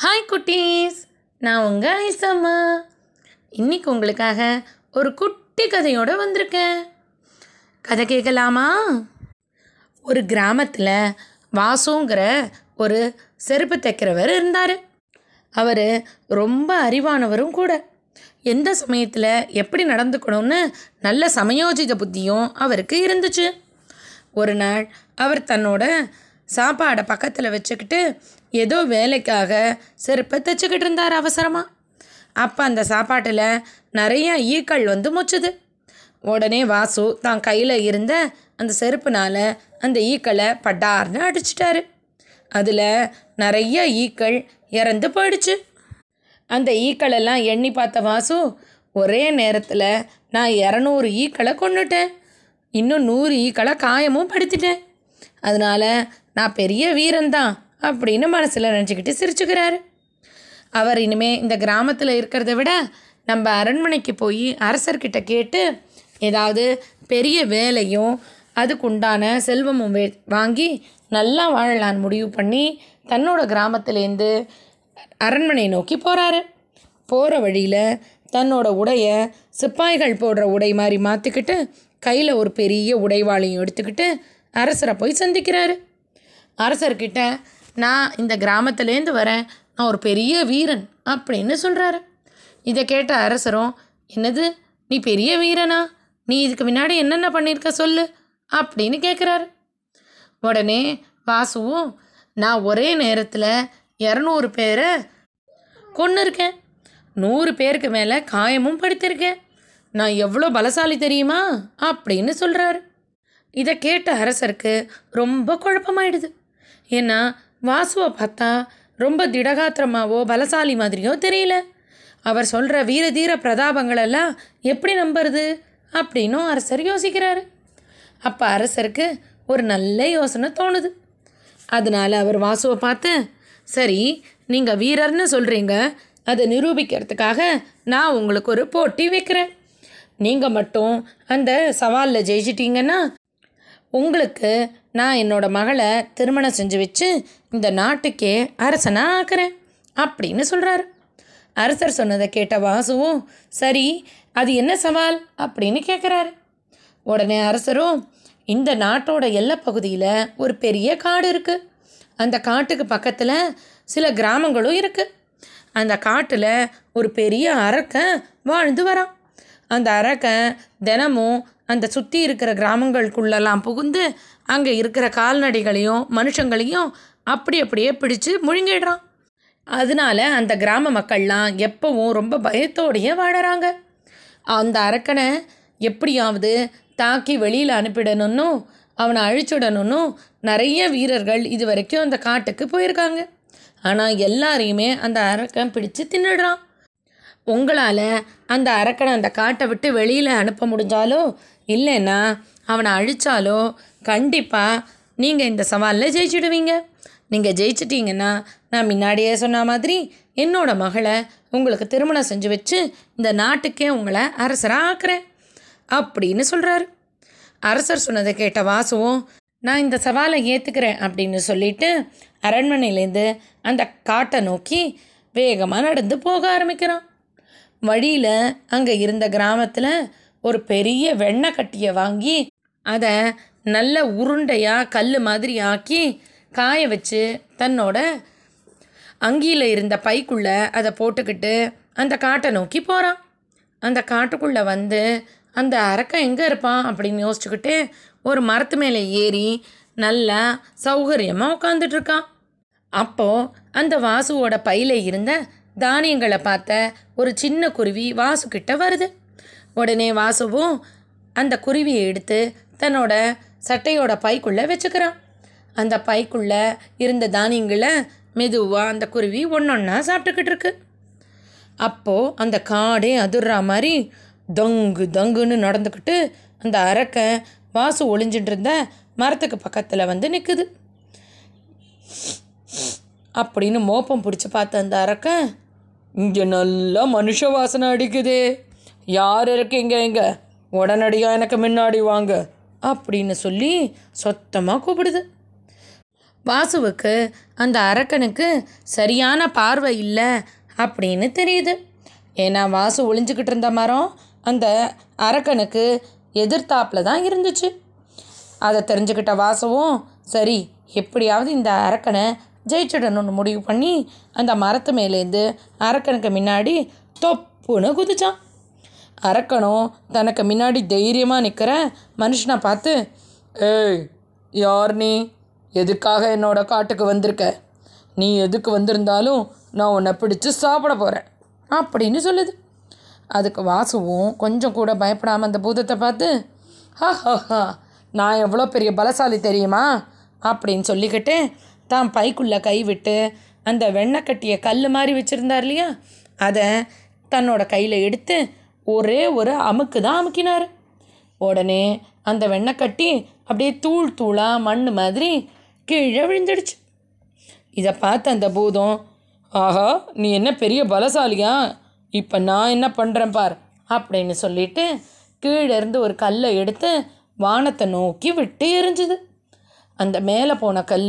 Hi குட்டீஸ். நான் உங்கள் ஐசம்மா. இன்னைக்கு உங்களுக்காக ஒரு குட்டி கதையோடு வந்திருக்கேன். கதை கேட்கலாமா? ஒரு கிராமத்தில் வாசுங்கிற ஒரு செருப்பு தைக்கிறவர் இருந்தார். அவர் ரொம்ப அறிவானவரும் கூட. எந்த சமயத்தில் எப்படி நடந்துக்கணும்னு நல்ல சமயோஜித புத்தியும் அவருக்கு இருந்துச்சு. ஒரு நாள் அவர் தன்னோட சாப்பாடை பக்கத்தில் வச்சுக்கிட்டு ஏதோ வேலைக்காக செருப்பை தைச்சிக்கிட்டு இருந்தார் அவசரமாக அப்போ அந்த சாப்பாட்டில் நிறையா ஈக்கள் வந்து முச்சுது. உடனே வாசு தான் கையில் இருந்த அந்த செருப்புனால் அந்த ஈக்களை பட்டார்னு அடிச்சிட்டாரு. அதில் நிறைய ஈக்கள் இறந்து போயிடுச்சு. அந்த ஈக்களெல்லாம் எண்ணி பார்த்த வாசு ஒரே நேரத்தில் நான் இரநூறு ஈக்களை கொண்டுட்டேன் இன்னும் நூறு ஈக்களை காயமும் படுத்திட்டேன். அதனால் நான் பெரிய வீரன்தான் அப்படின்னு மனசில் நினச்சிக்கிட்டு சிரிச்சுக்கிறாரு. அவர் இனிமே இந்த கிராமத்தில் இருக்கிறத விட நம்ம அரண்மனைக்கு போய் அரசர்கிட்ட கேட்டு ஏதாவது பெரிய வேலையும் அதுக்குண்டான செல்வமும் வே வாங்கி நல்லா வாழலான்னு முடிவு பண்ணி தன்னோட கிராமத்துலேருந்து அரண்மனை நோக்கி போகிறாரு போகிற வழியில் தன்னோட உடையை சிப்பாய்கள் போடுற உடை மாதிரி மாற்றிக்கிட்டு கையில் ஒரு பெரிய உடைவாளியும் எடுத்துக்கிட்டு அரசரை போய் சந்திக்கிறாரு. அரசர்கிட்ட நான் இந்த கிராமத்துலேருந்து வரேன். நான் ஒரு பெரிய வீரன் அப்படின்னு சொல்கிறாரு இதை கேட்ட அரசரும் என்னது? நீ பெரிய வீரனா? நீ இதுக்கு முன்னாடி என்னென்ன பண்ணியிருக்க சொல்லு அப்படின்னு கேட்குறாரு உடனே வாசுவும் நான் ஒரே நேரத்தில் இரநூறு பேரை கொன்று இருக்கேன் நூறு பேருக்கு மேலே காயமும் படுத்திருக்கேன். நான் எவ்வளோ பலசாலி தெரியுமா? அப்படின்னு சொல்கிறாரு இதை கேட்ட அரசருக்கு ரொம்ப குழப்பமாயிடுது. ஏன்னா வாசுவை பார்த்தா ரொம்ப திடகாத்திரமாவோ பலசாலி மாதிரியோ தெரியல. அவர் சொல்கிற வீர தீர பிரதாபங்களெல்லாம் எப்படி நம்புறது? அப்படின்னும் அரசர் யோசிக்கிறாரு. அப்போ அரசருக்கு ஒரு நல்ல யோசனை தோணுது. அதனால் அவர் வாசுவை பார்த்து சரி நீங்கள் வீரர்னு சொல்கிறீங்க அதை நிரூபிக்கிறதுக்காக நான் உங்களுக்கு ஒரு போட்டி வைக்கிறேன். நீங்கள் மட்டும் அந்த சவாலில் ஜெயிச்சிட்டிங்கன்னா உங்களுக்கு நான் என்னோட மகளை திருமணம் செஞ்சு வச்சு இந்த நாட்டுக்கே அரசனாக ஆக்குறேன் அப்படின்னு சொல்கிறாரு அரசர் சொன்னதை கேட்ட வாசுவும் சரி அது என்ன சவால் அப்படின்னு கேட்குறாரு உடனே அரசரும் இந்த நாட்டோட எல்லைப்பகுதியில் ஒரு பெரிய காடு இருக்குது அந்த காட்டுக்கு பக்கத்தில் சில கிராமங்களும் இருக்குது அந்த காட்டில் ஒரு பெரிய அரக்கன் வாழ்ந்து வரான். அந்த அரக்கன் தினமும் அந்த சுற்றி இருக்கிற கிராமங்களுக்குள்ளெல்லாம் புகுந்து அங்கே இருக்கிற கால்நடைகளையும் மனுஷங்களையும் அப்படி அப்படியே பிடிச்சு முழுங்கிடுறான். அதனால அந்த கிராம மக்கள்லாம் எப்பவும் ரொம்ப பயத்தோடையே வாழறாங்க. அந்த அரக்கனை எப்படியாவது தாக்கி வெளியில் அனுப்பிடணும்னு அவனை அழிச்சுடணும்னு நிறைய வீரர்கள் இது வரைக்கும் அந்த காட்டுக்கு போயிருக்காங்க. ஆனால் எல்லாரையுமே அந்த அரக்கன் பிடிச்சு தின்னுடுறான். உங்களால் அந்த அரக்கனை அந்த காட்டை விட்டு வெளியில் அனுப்ப முடிஞ்சாலோ இல்லைன்னா அவனை அழிச்சாலோ கண்டிப்பாக நீங்கள் இந்த சவாலில் ஜெயிச்சிடுவீங்க. நீங்கள் ஜெயிச்சிட்டிங்கன்னா நான் முன்னாடியே சொன்ன மாதிரி என்னோடய மகளை உங்களுக்கு திருமணம் செஞ்சு வச்சு இந்த நாட்டுக்கே உங்களை அரசராக ஆக்குறேன் அப்படின்னு சொல்கிறாரு அரசர் சொன்னதை கேட்ட வாசுவும் நான் இந்த சவாலை ஏற்றுக்கிறேன் அப்படின்னு சொல்லிட்டு அரண்மனையிலேருந்து அந்த காட்டை நோக்கி வேகமாக நடந்து போக ஆரம்பிக்கிறான். வழியில் அங்கே இருந்த கிராமத்தில் ஒரு பெரிய வெண்ணெய் கட்டியை வாங்கி அதை நல்ல உருண்டையாக கல் மாதிரி ஆக்கி காய வச்சு தன்னோட அங்கியில் இருந்த பைக்குள்ளே அதை போட்டுக்கிட்டு அந்த காட்டை நோக்கி போகிறான் அந்த காட்டுக்குள்ளே வந்து அந்த அரக்கன் எங்கே இருப்பான்? அப்படின்னு யோசிச்சுக்கிட்டு ஒரு மரத்து மேலே ஏறி நல்லா சௌகரியமாக உட்காந்துட்ருக்கான் அப்போது அந்த வாசுவோட பையில் இருந்த தானியங்களை பார்த்த ஒரு சின்ன குருவி வாசுக்கிட்ட வருது. உடனே வாசுவும் அந்த குருவியை எடுத்து தன்னோட சட்டையோட பைக்குள்ளே வச்சுக்கிறான். அந்த பைக்குள்ளே இருந்த தானியங்களை மெதுவாக அந்த குருவி ஒன்றொன்னா சாப்பிட்டுக்கிட்டு இருக்கு. அப்போது அந்த காடே அதிர்ற மாதிரி தொங்கு தொங்குன்னு நடந்துக்கிட்டு அந்த அரக்கை வாசு ஒளிஞ்சிட்டு இருந்த மரத்துக்கு பக்கத்தில் வந்து நிற்குது அப்படின்னு மோப்பம் பிடிச்சி பார்த்த அந்த அரக்கன் இங்கே நல்லா மனுஷ வாசனை அடிக்குதே. யார் இருக்கீங்க இங்கே உடனடியாக எனக்கு முன்னாடி வாங்க. அப்படின்னு சொல்லி சொத்தமாக கூப்பிடுது. வாசுவுக்கு அந்த அரக்கனுக்கு சரியான பார்வை இல்லை அப்படின்னு தெரியுது. ஏன்னா வாசு ஒளிஞ்சுக்கிட்டு இருந்த மரம் அந்த அரக்கனுக்கு எதிர்த்தாப்பில் தான் இருந்துச்சு. அதை தெரிஞ்சுக்கிட்ட வாசவும் சரி எப்படியாவது இந்த அரக்கனை ஜெயிச்சிடணும்னு முடிவு பண்ணி அந்த மரத்து மேலேருந்து அரக்கனுக்கு முன்னாடி தொப்புன்னு குதிச்சான். அரக்கனும் தனக்கு முன்னாடி தைரியமாக நிற்கிற மனுஷனை பார்த்து ஏய் யார் நீ? எதுக்காக என்னோட காட்டுக்கு வந்திருக்க? நீ எதுக்கு வந்திருந்தாலும் நான் உன்னை பிடிச்சி சாப்பிட போகிறேன் அப்படின்னு சொல்லுது. அதுக்கு வாசுவும் கொஞ்சம் கூட பயப்படாமல் அந்த பூதத்தை பார்த்து ஹா ஹா ஹா நான் எவ்வளோ பெரிய பலசாலி தெரியுமா? அப்படின்னு சொல்லிக்கிட்டு தான் பைக்குள்ளே கைவிட்டு அந்த வெண்ணெய் கட்டிய கல் மாதிரி வச்சுருந்தார் இல்லையா? அதை தன்னோட கையில் எடுத்து ஒரே ஒரு அமுக்கு தான் அமுக்கினார். உடனே அந்த வெண்ணெய் கட்டி அப்படியே தூள் தூளாக மண் மாதிரி கீழே விழுந்துடுச்சு. இதை பார்த்த அந்த பூதம் ஆஹா நீ என்ன பெரிய பலசாலியா? இப்போ நான் என்ன பண்ணுறேன் பார் அப்படின்னு சொல்லிட்டு கீழே இருந்து ஒரு கல்லை எடுத்து வானத்தை நோக்கி விட்டு எரிஞ்சுது. அந்த மேலே போன கல்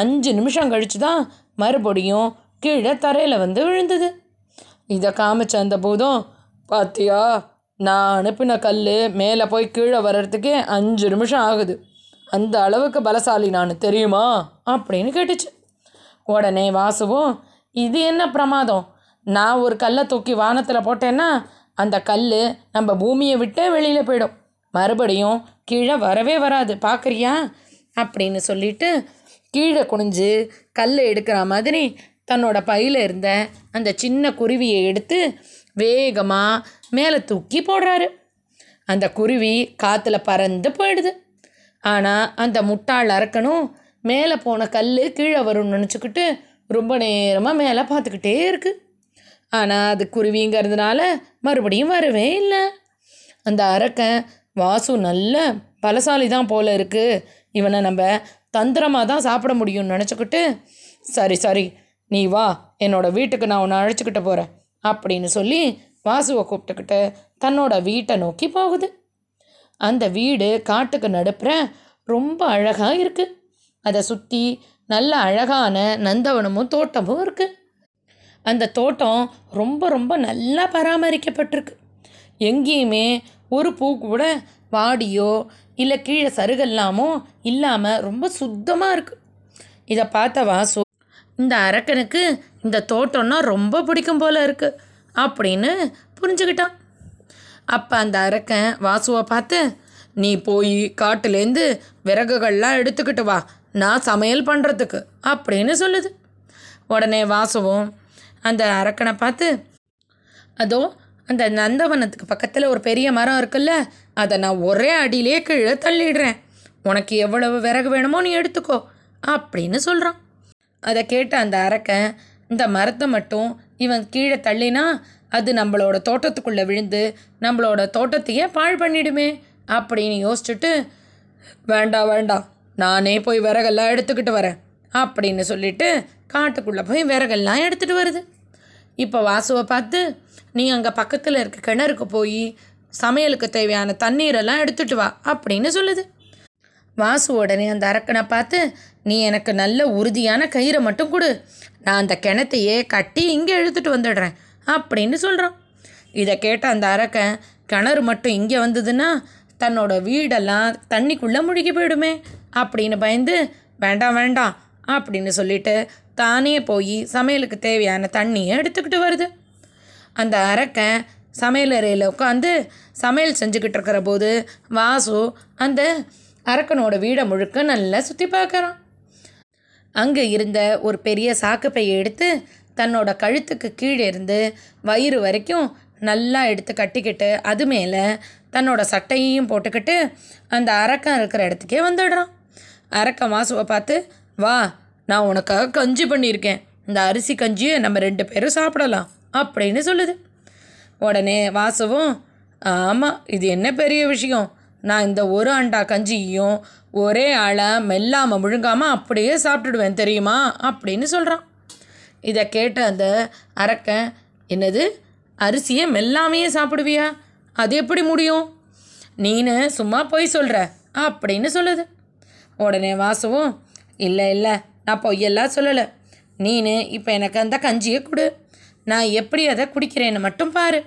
அஞ்சு நிமிஷம் கழிச்சு தான் மறுபடியும் கீழே தரையில் வந்து விழுந்தது. இதை காமிச்ச அந்த பூதம் பாத்தியா? நான் அனுப்பின கல் மேலே போய் கீழே வர்றதுக்கே அஞ்சு நிமிஷம் ஆகுது. அந்த அளவுக்கு பலசாலி நான் தெரியுமா? அப்படின்னு கேட்டுச்சு. உடனே வாசுவும் இது என்ன பிரமாதம்? நான் ஒரு கல்லை தூக்கி வானத்தில் போட்டேன்னா அந்த கல் நம்ம பூமியை விட்டே வெளியில் போயிடும். மறுபடியும் கீழே வரவே வராது. பார்க்குறியா அப்படின்னு சொல்லிட்டு கீழே குனிஞ்சு கல்லை எடுக்கிற மாதிரி தன்னோட பையில் இருந்த அந்த சின்ன குருவியை எடுத்து வேகமாக மேலே தூக்கி போடுறாரு. அந்த குருவி காற்றுல பறந்து போயிடுது. ஆனால் அந்த முட்டாள் அறக்கணும் மேலே போன கல் கீழே வரும்னு நினச்சிக்கிட்டு ரொம்ப நேரமாக மேலே பார்த்துக்கிட்டே இருக்குது ஆனால் அது குருவிங்கிறதுனால மறுபடியும் வரவே இல்லை. அந்த அரக்கன் வாசு நல்ல பலசாலி தான் போல இருக்குது இவனை நம்ம தந்திரமாக தான் சாப்பிட முடியும்னு நினச்சிக்கிட்டு சரி சரி நீ வா என்னோட வீட்டுக்கு நான் உன்னை அழைச்சிக்கிட்டு போகிறேன் அப்படின்னு சொல்லி வாசுவை கூப்பிட்டுக்கிட்டு தன்னோட வீட்டை நோக்கி போகுது. அந்த வீடு காட்டுக்கு நடுப்புற ரொம்ப அழகாக இருக்குது அதை சுற்றி நல்ல அழகான நந்தவனமும் தோட்டமும் இருக்குது அந்த தோட்டம் ரொம்ப ரொம்ப நல்லா பராமரிக்கப்பட்டிருக்கு. எங்கேயுமே ஒரு பூ கூட வாடியோ இல்லை கீழே சருகல்லாமோ இல்லாமல் ரொம்ப சுத்தமாக இருக்குது இதை பார்த்த வாசு இந்த அரக்கனுக்கு இந்த தோட்டம்னா ரொம்ப பிடிக்கும் போல் இருக்குது அப்படின்னு புரிஞ்சுக்கிட்டான். அப்போ அந்த அரக்கன் வாசுவை பார்த்து நீ போய் காட்டுலேருந்து விறகுகள்லாம் எடுத்துக்கிட்டு வா நான் சமையல் பண்ணுறதுக்கு அப்படின்னு சொல்லுது. உடனே வாசுவும் அந்த அரக்கனை பார்த்து அதோ அந்த நந்தவனத்துக்கு பக்கத்தில் ஒரு பெரிய மரம் இருக்குல்ல அதை நான் ஒரே அடியிலே கீழே தள்ளிடுறேன். உனக்கு எவ்வளவு விறகு வேணுமோ நீ எடுத்துக்கோ அப்படின்னு சொல்கிறான் அதை கேட்ட அந்த அரக்கன் இந்த மரத்தை மட்டும் இவன் கீழே தள்ளினா அது நம்மளோட தோட்டத்துக்குள்ளே விழுந்து நம்மளோட தோட்டத்தையே பாழ் பண்ணிடுமே அப்படின்னு யோசிச்சுட்டு வேண்டாம் வேண்டாம் நானே போய் விறகெல்லாம் எடுத்துக்கிட்டு வரேன் அப்படின்னு சொல்லிட்டு காட்டுக்குள்ளே போய் விறகெல்லாம் எடுத்துகிட்டு வருது. இப்போ வாசுவை பார்த்து நீ அங்கே பக்கத்தில் இருக்க கிணறுக்கு போய் சமையலுக்கு தேவையான தண்ணீரெல்லாம் எடுத்துகிட்டு வா அப்படின்னு சொல்லுது. வாசு உடனே அந்த அரக்கனை பார்த்து நீ எனக்கு நல்ல உறுதியான கயிறை மட்டும் கொடு. நான் அந்த கிணத்தையே கட்டி இங்கே இழுத்துட்டு வந்துடுறேன் அப்படின்னு சொல்கிறான் இதை கேட்ட அந்த அரக்கன் கிணறு மட்டும் இங்கே வந்ததுன்னா தன்னோட வீடெல்லாம் தண்ணிக்குள்ளே முழுகி போயிடுமே அப்படின்னு பயந்து வேண்டாம் வேண்டாம் அப்படின்னு சொல்லிட்டு தானே போய் சமையலுக்கு தேவையான தண்ணியை எடுத்துக்கிட்டு வருது. அந்த அரக்கன் சமையலறையில் உட்காந்து சமையல் செஞ்சுக்கிட்டு இருக்கிற போது வாசு அந்த அரக்கனோட வீடை முழுக்க நல்லா சுற்றி பார்க்குறான். அங்கே இருந்த ஒரு பெரிய சாக்குப்பையை எடுத்து தன்னோட கழுத்துக்கு கீழே இருந்து வயிறு வரைக்கும் நல்லா எடுத்து கட்டிக்கிட்டு அது மேலே தன்னோட சட்டையையும் போட்டுக்கிட்டு அந்த அரக்கம் இருக்கிற இடத்துக்கே வந்துடுறான். அரக்கம் வாசுவை பார்த்து வா நான் உனக்காக கஞ்சி பண்ணியிருக்கேன். இந்த அரிசி கஞ்சியை நம்ம ரெண்டு பேரும் சாப்பிடலாம் அப்படின்னு சொல்லுது. உடனே வாசுவும் ஆமாம் இது என்ன பெரிய விஷயம்? நான் இந்த ஒரு அண்டா கஞ்சியையும் ஒரே ஆளை மெல்லாமல் முழுங்காமல் அப்படியே சாப்பிட்டுடுவேன் தெரியுமா? அப்படின்னு சொல்கிறான் இதை கேட்ட அந்த அரக்கன் என்னது? அரிசியை மெல்லாமையே சாப்பிடுவியா? அது எப்படி முடியும்? நீனு சும்மா போய் சொல்கிற அப்படின்னு சொல்லுது. உடனே வாசுவும் இல்லை இல்லை நான் பொய்யெல்லாம் சொல்லலை. நீனு இப்போ எனக்கு அந்த கஞ்சியை கொடு. நான் எப்படி அதை குடிக்கிறேன்னு மட்டும் பாரு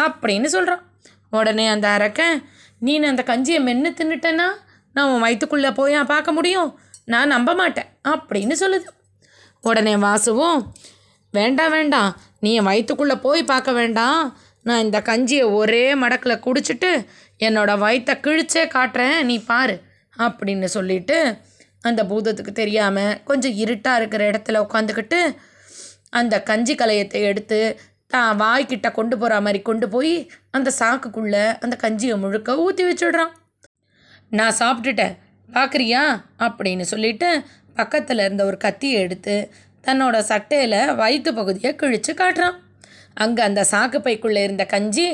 அப்படின்னு சொல்கிறான் உடனே அந்த அரக்கன் நீனு அந்த கஞ்சியை மென்று தின்னுட்டேன்னா நான் உன் வயிற்றுக்குள்ளே போய் பார்க்க முடியும். நான் நம்ப மாட்டேன். அப்படின்னு சொல்லுது. உடனே வாசுவும் வேண்டாம் வேண்டாம். நீ என் வயிற்றுக்குள்ளே போய் பார்க்க வேண்டாம். நான் இந்த கஞ்சியை ஒரே மடக்கில் குடிச்சிட்டு என்னோட வயிற்றை கிழிச்சே காட்டுறேன். நீ பாரு. அப்படின்னு சொல்லிட்டு அந்த பூதத்துக்கு தெரியாமல் கொஞ்சம் இருட்டாக இருக்கிற இடத்துல உட்காந்துக்கிட்டு அந்த கஞ்சி கலையத்தை எடுத்து தான் வாய்க்கிட்ட கொண்டு போகிற மாதிரி கொண்டு போய் அந்த சாக்குக்குள்ளே அந்த கஞ்சியை முழுக்க ஊற்றி வச்சுடுறான். நான் சாப்பிட்டுட்டேன். பார்க்குறியா அப்படின்னு சொல்லிட்டு பக்கத்தில் இருந்த ஒரு கத்தியை எடுத்து தன்னோட சட்டையில் வயிற்று பகுதியை கிழித்து காட்டுறான். அங்கே அந்த சாக்கு பைக்குள்ளே இருந்த கஞ்சி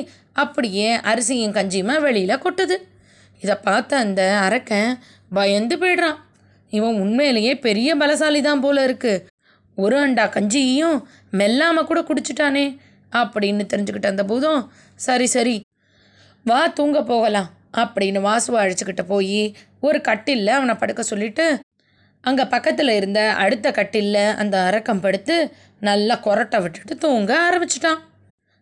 அப்படியே அரிசியும் கஞ்சியுமா வெளியில் கொட்டுது. இதை பார்த்த அந்த அரக்கன் பயந்து போயிடுறான். இவன் உண்மையிலேயே பெரிய பலசாலி தான் போல இருக்குது ஒரு அண்டா கஞ்சியையும் மெல்லாமல் கூட குடிச்சிட்டானே அப்படின்னு தெரிஞ்சுக்கிட்ட அந்த பூதம் சரி சரி வா தூங்க போகலாம் அப்படின்னு வாசுவை அழைச்சிக்கிட்டு போய் ஒரு கட்டிலில் அவனை படுக்க சொல்லிட்டு அங்கே பக்கத்தில் இருந்த அடுத்த கட்டிலில் அந்த அரக்கம் படுத்து நல்லா கொரட்டை விட்டுட்டு தூங்க ஆரம்பிச்சிட்டான்.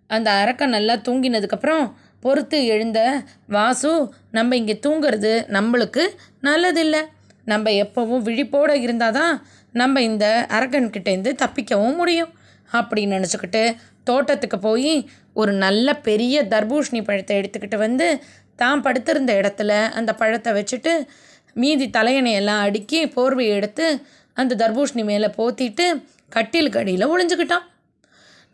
அந்த அரக்கம் நல்லா தூங்கினதுக்கப்புறம் பொறுத்து எழுந்த வாசு நம்ம இங்கே தூங்குறது நம்மளுக்கு நல்லதில்லை. நம்ம எப்போவும் விழிப்போடு இருந்தால் தான் நம்ம இந்த அரக்கன்கிட்டேருந்து தப்பிக்கவும் முடியும் அப்படின்னு நினச்சிக்கிட்டு தோட்டத்துக்கு போய் ஒரு நல்ல பெரிய தர்பூஷணி பழத்தை எடுத்துக்கிட்டு வந்து தான் படுத்திருந்த இடத்துல அந்த பழத்தை வச்சுட்டு மீதி தலையணையெல்லாம் அடுக்கி போர்வையை எடுத்து அந்த தர்பூஷணி மேலே போத்திட்டு கட்டிலுக்கு அடியில் ஒளிஞ்சுக்கிட்டான்.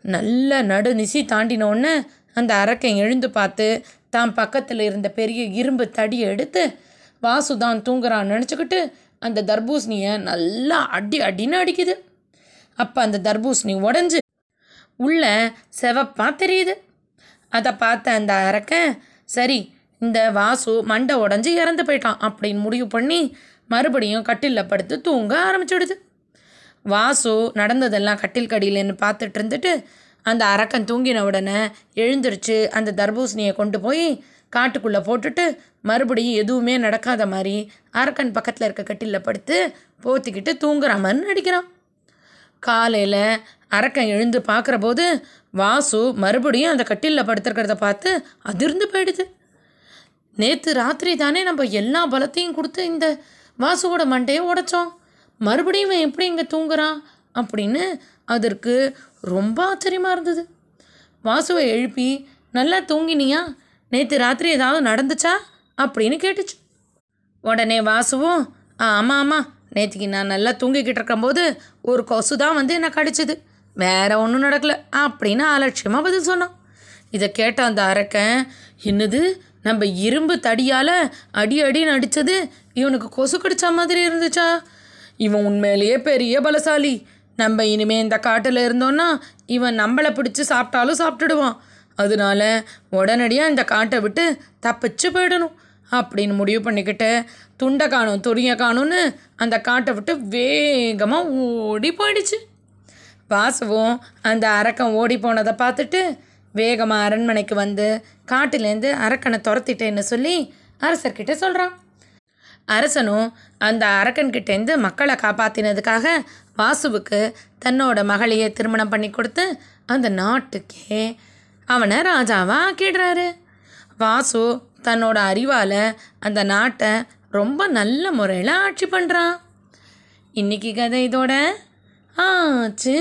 நல்ல நடு நிசி தாண்டினோடனே அந்த அரக்கன் எழுந்து பார்த்து தான் பக்கத்தில் இருந்த பெரிய இரும்பு தடியை எடுத்து வாசு தான் தூங்குறான்னு நினச்சிக்கிட்டு அந்த தர்பூசணியை நல்லா அடி அடின்னு அடிக்குது. அப்போ அந்த தர்பூசணி உடஞ்சி உள்ள செவப்பாக தெரியுது. அதை பார்த்த அந்த அரக்கன் சரி இந்த வாசு மண்டை உடஞ்சி இறந்து போயிட்டான் அப்படின்னு முடிவு பண்ணி மறுபடியும் கட்டிலில் படுத்து தூங்க ஆரம்பிச்சிடுது. வாசு நடந்ததெல்லாம் கட்டில் கடியிலன்னு பார்த்துட்டு இருந்துட்டு அந்த அரக்கன் தூங்கின உடனே எழுந்திருச்சு அந்த தர்பூசணியை கொண்டு போய் காட்டுக்குள்ளே போட்டுட்டு மறுபடியும் எதுவுமே நடக்காத மாதிரி அரக்கன் பக்கத்தில் இருக்க கட்டிலில் படுத்து போத்திக்கிட்டு தூங்குற மாதிரி நடிக்கிறான். காலையில் அரக்கன் எழுந்து பார்க்குற போது வாசு மறுபடியும் அந்த கட்டிலில் படுத்துருக்கிறத பார்த்து அதிர்ந்து போயிடுது. நேற்று ராத்திரி தானே நம்ம எல்லா பலத்தையும் கொடுத்து இந்த வாசுவோட மண்டையை உடைச்சோம். மறுபடியும் இவன் எப்படி இங்கே தூங்குறான் அப்படின்னு அதற்கு ரொம்ப ஆச்சரியமாக இருந்தது. வாசுவை எழுப்பி நல்லா தூங்கினியா? நேற்று ராத்திரி ஏதாவது நடந்துச்சா? அப்படின்னு கேட்டுச்சு. உடனே வாசுவும் ஆ ஆமாம் ஆமாம் நேற்றுக்கு நான் நல்லா தூங்கிக்கிட்டு இருக்கும்போது ஒரு கொசு தான் வந்து என்னை கடிச்சிது. வேற ஒன்றும் நடக்கல அப்படின்னு அலட்சியமாக பதில் சொன்னான். இதை கேட்ட அந்த அரக்கன் என்னது? நம்ம இரும்பு தடியால் அடி அடின்னு அடித்தது இவனுக்கு கொசு கடிச்ச மாதிரி இருந்துச்சா? இவன் உண்மையிலேயே பெரிய பலசாலி. நம்ம இனிமே இந்த காட்டில் இருந்தோன்னா இவன் நம்மளை பிடிச்சி சாப்பிட்டாலும் சாப்பிட்டுடுவான். அதனால உடனடியாக இந்த காட்டை விட்டு தப்பிச்சு போயிடணும் அப்படின்னு முடிவு பண்ணிக்கிட்டு துண்டை காணும் துணியை காணும்னு அந்த காட்டை விட்டு வேகமாக ஓடி போயிடுச்சு. வாசுவும் அந்த அரக்கன் ஓடி போனதை பார்த்துட்டு வேகமாக அரண்மனைக்கு வந்து காட்டிலேருந்து அரக்கனை துரத்திட்டேன்னு சொல்லி அரசர்கிட்ட சொல்கிறான் அரசனும் அந்த அரக்கன்கிட்டேருந்து மக்களை காப்பாற்றினதுக்காக வாசுவுக்கு தன்னோட மகளையே திருமணம் பண்ணி கொடுத்து அந்த நாட்டுக்கே அவனை ராஜாவாக ஆக்கிடுறாரு. வாசு தன்னோட அறிவால் அந்த நாட்டை ரொம்ப நல்ல முறையில் ஆட்சி பண்ணுறான் இன்னைக்கு கதை இதோட ஆச்சு.